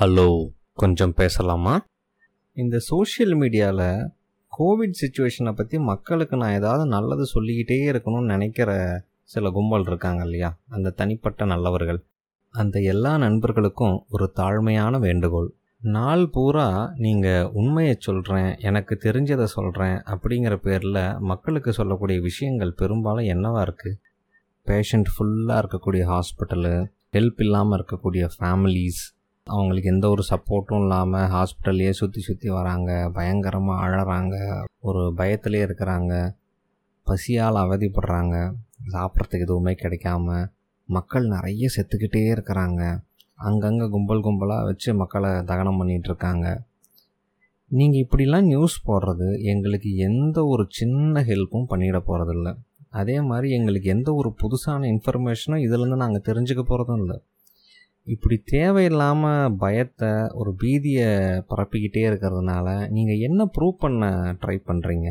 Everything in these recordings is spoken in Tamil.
ஹலோ கொஞ்சம் பேசலாமா? இந்த சோஷியல் மீடியாவில் கோவிட் சுச்சுவேஷனை பற்றி மக்களுக்கு நான் ஏதாவது நல்லது சொல்லிக்கிட்டே இருக்கணும்னு நினைக்கிற சில கும்பல் இருக்காங்க இல்லையா? அந்த தனிப்பட்ட நல்லவர்கள். அந்த எல்லா நண்பர்களுக்கும் ஒரு தாழ்மையான வேண்டுகோள். நாள் பூரா நீங்கள் உண்மையை சொல்கிறேன் எனக்கு தெரிஞ்சதை சொல்கிறேன் அப்படிங்கிற பேரில் மக்களுக்கு சொல்லக்கூடிய விஷயங்கள் பெரும்பாலும் என்னவாக இருக்குது பேஷண்ட் ஃபுல்லாக இருக்கக்கூடிய ஹாஸ்பிட்டலு ஹெல்ப் இல்லாமல் இருக்கக்கூடிய ஃபேமிலிஸ் அவங்களுக்கு எந்த ஒரு சப்போர்ட்டும் இல்லாமல் ஹாஸ்பிட்டல்லையே சுற்றி சுற்றி வராங்க பயங்கரமாக அழறாங்க ஒரு பயத்திலே இருக்கிறாங்க பசியால் அவதிப்படுறாங்க சாப்பிட்றதுக்கு எதுவுமே கிடைக்காம மக்கள் நிறைய செத்துக்கிட்டே இருக்கிறாங்க. அங்கங்கே கும்பல் கும்பலாக வச்சு மக்களை தகனம் பண்ணிகிட்ருக்காங்க நீங்கள் இப்படிலாம் நியூஸ் போடுறது எங்களுக்கு எந்த ஒரு சின்ன ஹெல்ப்பும் பண்ணிட போகிறதில்ல அதே மாதிரி எங்களுக்கு எந்த ஒரு புதுசான இன்ஃபர்மேஷனும் இதுலேருந்து நாங்கள் தெரிஞ்சுக்க போகிறதும் இல்லை. இப்படி தேவையில்லாமல் பயத்தை ஒரு பீதியை பரப்பிக்கிட்டே இருக்கிறதுனால நீங்கள் என்ன ப்ரூவ் பண்ண ட்ரை பண்ணுறீங்க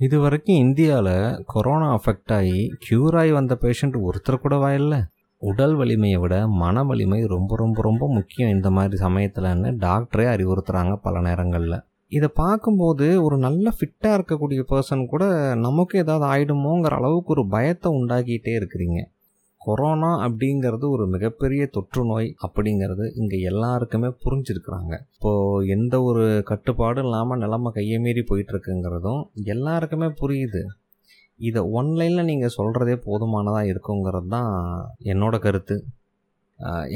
இது வரைக்கும் இந்தியாவில் கொரோனா அஃபெக்ட் ஆகி க்யூர் ஆகி வந்த பேஷண்ட் ஒருத்தர் கூடவா இல்லை உடல் வலிமையை விட மன வலிமை ரொம்ப ரொம்ப ரொம்ப முக்கியம் இந்த மாதிரி சமயத்தில்னு டாக்டரே அறிவுறுத்துகிறாங்க பல நேரங்களில். இதை பார்க்கும்போது ஒரு நல்ல ஃபிட்டாக இருக்கக்கூடிய பர்சன் கூட நமக்கு ஏதாவது ஆயிடுமோங்கிற அளவுக்கு ஒரு பயத்தை உண்டாக்கிட்டே இருக்கிறீங்க. கொரோனா அப்படிங்கிறது ஒரு மிகப்பெரிய தொற்று நோய் அப்படிங்கிறது இங்கே எல்லாருக்குமே புரிஞ்சிருக்கிறாங்க. இப்போது எந்த ஒரு கட்டுப்பாடும் இல்லாமல் நிலமை கையை மீறி போயிட்டுருக்குங்கிறதும் எல்லாருக்குமே புரியுது. இதை ஒன்லைனில் நீங்கள் சொல்கிறதே போதுமானதாக இருக்குங்கிறது தான் என்னோட கருத்து.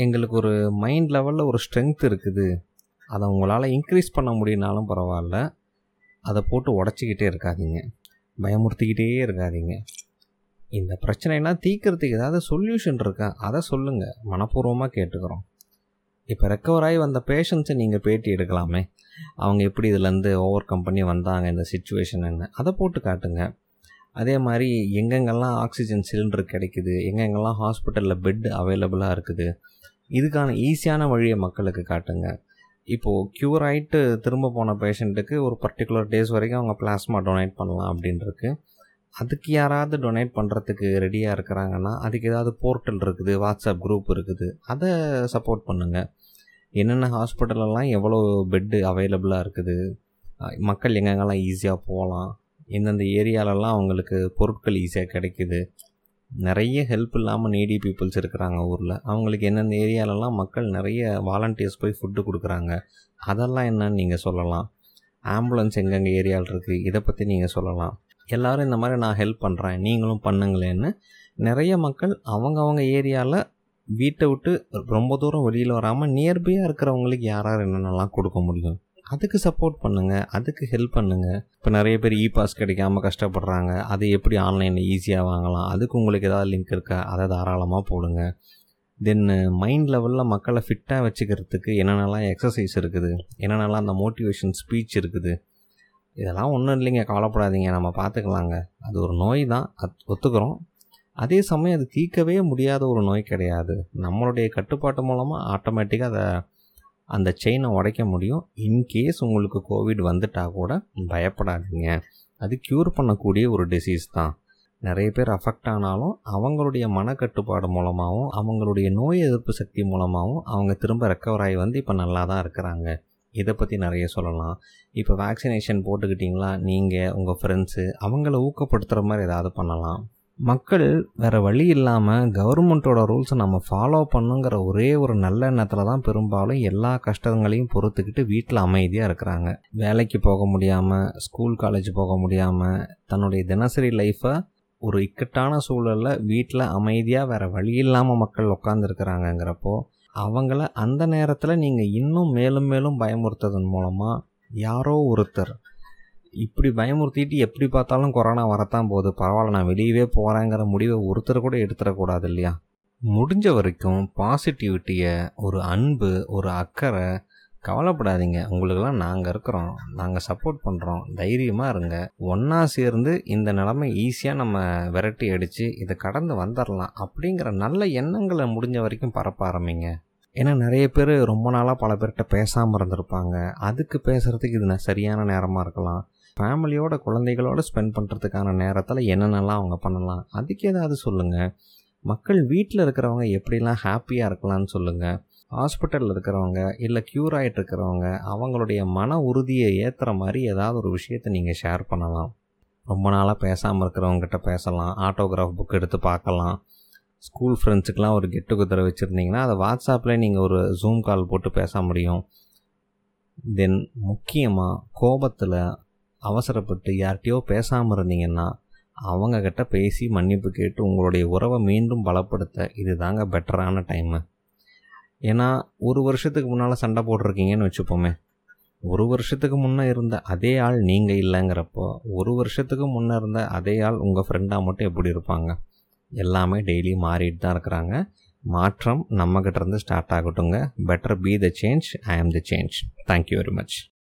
எங்களுக்கு ஒரு மைண்ட் லெவலில் ஒரு ஸ்ட்ரென்த் இருக்குது. அதை உங்களால் இன்க்ரீஸ் பண்ண முடியினாலும் பரவாயில்ல. அதை போட்டு உடச்சிக்கிட்டே இருக்காதீங்க. பயமுறுத்திக்கிட்டே இருக்காதீங்க. இந்த பிரச்சனைலாம் தீக்கிறதுக்கு ஏதாவது சொல்யூஷன் இருக்கா? அதை சொல்லுங்கள் மனப்பூர்வமாக கேட்டுக்கிறோம். இப்போ ரெக்கவர் ஆகி வந்த பேஷண்ட்ஸை நீங்கள் பேட்டி எடுக்கலாமே. அவங்க எப்படி இதுலேருந்து ஓவர் கம் பண்ணி வந்தாங்க? இந்த சுச்சுவேஷன் என்ன? அதை போட்டு காட்டுங்க. அதே மாதிரி எங்கெங்கெல்லாம் ஆக்சிஜன் சிலிண்டர் கிடைக்குது? எங்கெங்கெல்லாம் ஹாஸ்பிட்டலில் பெட் அவைலபிளாக இருக்குது? இதுக்கான ஈஸியான வழியை மக்களுக்கு காட்டுங்க. இப்போது க்யூர் ஆகிட்டு திரும்ப போன பேஷண்ட்டுக்கு ஒரு பர்டிகுலர் டேஸ் வரைக்கும் அவங்க பிளாஸ்மா டொனேட் பண்ணலாம் அப்படின்ட்டுருக்கு அதுக்கு யாராவது டொனேட் பண்ணுறதுக்கு ரெடியாக இருக்கிறாங்கன்னா அதுக்கு ஏதாவது போர்ட்டல் இருக்குது வாட்ஸ்அப் குரூப் இருக்குது அதை சப்போர்ட் பண்ணுங்கள் என்னென்ன ஹாஸ்பிட்டலெல்லாம் எவ்வளோ பெட்டு அவைலபிளாக இருக்குது மக்கள் எங்கெங்கெல்லாம் ஈஸியாக போகலாம் எந்தெந்த ஏரியாலெல்லாம் அவங்களுக்கு பொருட்கள் ஈஸியாக கிடைக்குது நிறைய ஹெல்ப் இல்லாமல் நீடி பீப்புள்ஸ் இருக்கிறாங்க ஊரில். அவங்களுக்கு எந்தெந்த ஏரியாலெல்லாம் மக்கள் நிறைய வாலண்டியர்ஸ் போய் ஃபுட்டு கொடுக்குறாங்க அதெல்லாம் என்னன்னு நீங்கள் சொல்லலாம். ஆம்புலன்ஸ் எங்கெங்கே ஏரியாவில் இருக்குது இதை பற்றி நீங்கள் சொல்லலாம். எல்லோரும் இந்த மாதிரி நான் ஹெல்ப் பண்ணுறேன் நீங்களும் பண்ணுங்களேன்னு நிறைய மக்கள் அவங்கவங்க ஏரியாவில் வீட்டை விட்டு ரொம்ப தூரம் வெளியில் வராமல் நியர்பையாக இருக்கிறவங்களுக்கு யார் என்னென்னலாம் கொடுக்க முடியும்? அதுக்கு சப்போர்ட் பண்ணுங்கள் அதுக்கு ஹெல்ப் பண்ணுங்கள் இப்போ நிறைய பேர் இ பாஸ் கிடைக்காம கஷ்டப்படுறாங்க அதை எப்படி ஆன்லைனில் ஈஸியாக வாங்கலாம்? அதுக்கு உங்களுக்கு ஏதாவது லிங்க் இருக்கா? அதை தாராளமாக போடுங்க. தென் மைண்ட் லெவலில் மக்களை ஃபிட்டாக வச்சுக்கிறதுக்கு என்னென்னலாம் எக்ஸசைஸ் இருக்குது? என்னென்னலாம் அந்த மோட்டிவேஷன் ஸ்பீச் இருக்குது? இதெல்லாம் ஒன்றும் இல்லைங்க கவலைப்படாதீங்க நம்ம பார்த்துக்கலாங்க அது ஒரு நோய் தான் அத் ஒத்துக்கிறோம். அதே சமயம் அது தீர்க்கவே முடியாத ஒரு நோய் கிடையாது. நம்மளுடைய கட்டுப்பாட்டு மூலமாக ஆட்டோமேட்டிக்காக அதை அந்த செயினை உடைக்க முடியும். இன்கேஸ் உங்களுக்கு கோவிட் வந்துட்டால் கூட பயப்படாதீங்க. அது க்யூர் பண்ணக்கூடிய ஒரு டிசீஸ் தான். நிறைய பேர் அஃபெக்ட் ஆனாலும் அவங்களுடைய மனக்கட்டுப்பாடு மூலமாகவும் அவங்களுடைய நோய் எதிர்ப்பு சக்தி மூலமாகவும் அவங்க திரும்ப ரெக்கவர் ஆகி வந்து இப்போ நல்லா தான் இருக்கிறாங்க. இதை பற்றி நிறைய சொல்லலாம். இப்போ வேக்சினேஷன் போட்டுக்கிட்டிங்களா? நீங்கள் உங்கள் ஃப்ரெண்ட்ஸு அவங்கள ஊக்கப்படுத்துகிற மாதிரி ஏதாவது பண்ணலாம். மக்கள் வேறு வழி இல்லாமல் கவர்மெண்ட்டோட ரூல்ஸை நம்ம ஃபாலோ பண்ணுங்கிற ஒரே ஒரு நல்ல எண்ணத்தில் தான் பெரும்பாலும் எல்லா கஷ்டங்களையும் பொறுத்துக்கிட்டு வீட்டில் அமைதியாக இருக்கிறாங்க. வேலைக்கு போக முடியாமல் ஸ்கூல் காலேஜ் போக முடியாமல் தன்னுடைய தினசரி லைஃப்பை ஒரு இக்கட்டான சூழலில் வீட்டில் அமைதியாக வேறு வழி இல்லாமல் மக்கள் உட்காந்துருக்கிறாங்கங்கிறப்போ அவங்கள அந்த நேரத்தில் நீங்கள் இன்னும் மேலும் மேலும் பயமுறுத்ததன் மூலமாக யாரோ ஒருத்தர் இப்படி பயமுறுத்திட்டு எப்படி பார்த்தாலும் கொரோனா வரத்தான் போகுது. பரவாயில்ல நான் வெளியவே போகிறேங்கிற முடிவை ஒருத்தர் கூட எடுத்துடக்கூடாது இல்லையா? முடிஞ்ச வரைக்கும் பாசிட்டிவிட்டியை ஒரு அன்பு ஒரு அக்கறை கவலைப்படாதீங்க. உங்களுக்கெல்லாம் நாங்கள் இருக்கிறோம். நாங்கள் சப்போர்ட் பண்ணுறோம் தைரியமாக இருங்க. ஒன்றா சேர்ந்து இந்த நிலமை ஈஸியாக நம்ம விரட்டி அடித்து இதை கடந்து வந்துடலாம் அப்படிங்கிற நல்ல எண்ணங்களை முடிஞ்ச வரைக்கும் பரப்ப ஆரம்பிங்க. ஏன்னா நிறைய பேர் ரொம்ப நாளாக பல பேர்கிட்ட பேசாமல் இருந்திருப்பாங்க. அதுக்கு பேசுகிறதுக்கு இது சரியான நேரமாக இருக்கலாம். ஃபேமிலியோட குழந்தைகளோட ஸ்பெண்ட் பண்ணுறதுக்கான நேரத்தில் என்னென்னலாம் அவங்க பண்ணலாம். அதுக்கு ஏதாவது சொல்லுங்கள் மக்கள் வீட்டில் இருக்கிறவங்க எப்படிலாம் ஹாப்பியாக இருக்கலாம்னு சொல்லுங்கள் ஹாஸ்பிட்டலில் இருக்கிறவங்க இல்லை க்யூர் ஆகிட்டு இருக்கிறவங்க அவங்களுடைய மன உறுதியை ஏற்றுற மாதிரி ஏதாவது ஒரு விஷயத்தை நீங்கள் ஷேர் பண்ணலாம். ரொம்ப நாளாக பேசாமல் இருக்கிறவங்ககிட்ட பேசலாம். ஆட்டோகிராஃப் புக் எடுத்து பார்க்கலாம். ஸ்கூல் ஃப்ரெண்ட்ஸுக்கெலாம் ஒரு கெட் டுகெதர் வச்சுருந்தீங்கன்னா அதை வாட்ஸ்அப்பில் நீங்கள் ஒரு ஜூம் கால் போட்டு பேச முடியும். தென் முக்கியமாக கோபத்தில் அவசரப்பட்டு யார்கிட்டயோ பேசாமல் இருந்தீங்கன்னா அவங்கக்கிட்ட பேசி மன்னிப்பு கேட்டு உங்களுடைய உறவை மீண்டும் பலப்படுத்த இது தாங்க பெட்டரான டைமு ஏன்னா ஒரு வருஷத்துக்கு முன்னால் சண்டை போட்டிருக்கீங்கன்னு வச்சுப்போமே. ஒரு வருஷத்துக்கு முன்னே இருந்த அதே ஆள் நீங்கள் இல்லைங்கிறப்போ ஒரு வருஷத்துக்கு முன்னே இருந்த அதே ஆள் உங்கள் ஃப்ரெண்டாக மட்டும் எப்படி இருப்பாங்க? எல்லாமே டெய்லி மாறிட்டு தான் இருக்கிறாங்க. மாற்றம் நம்மக்கிட்ட இருந்து start ஆகட்டுங்க. Better be the change I am the change thank you very much